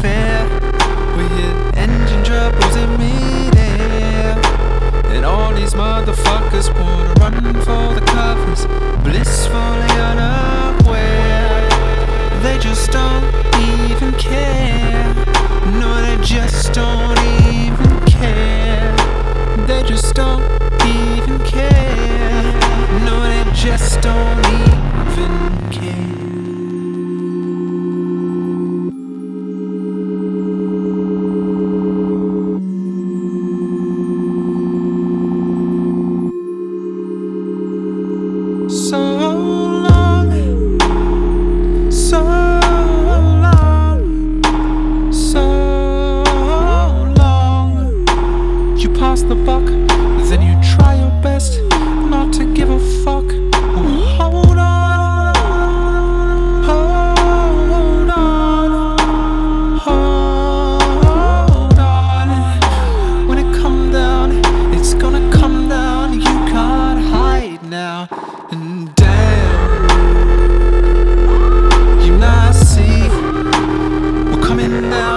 fair. We hit engine troubles in midair. And all these motherfuckers wanna run for the covers, blissfully unaware. They just don't even care. No, they just don't even care. They just don't even care. No, they just don't even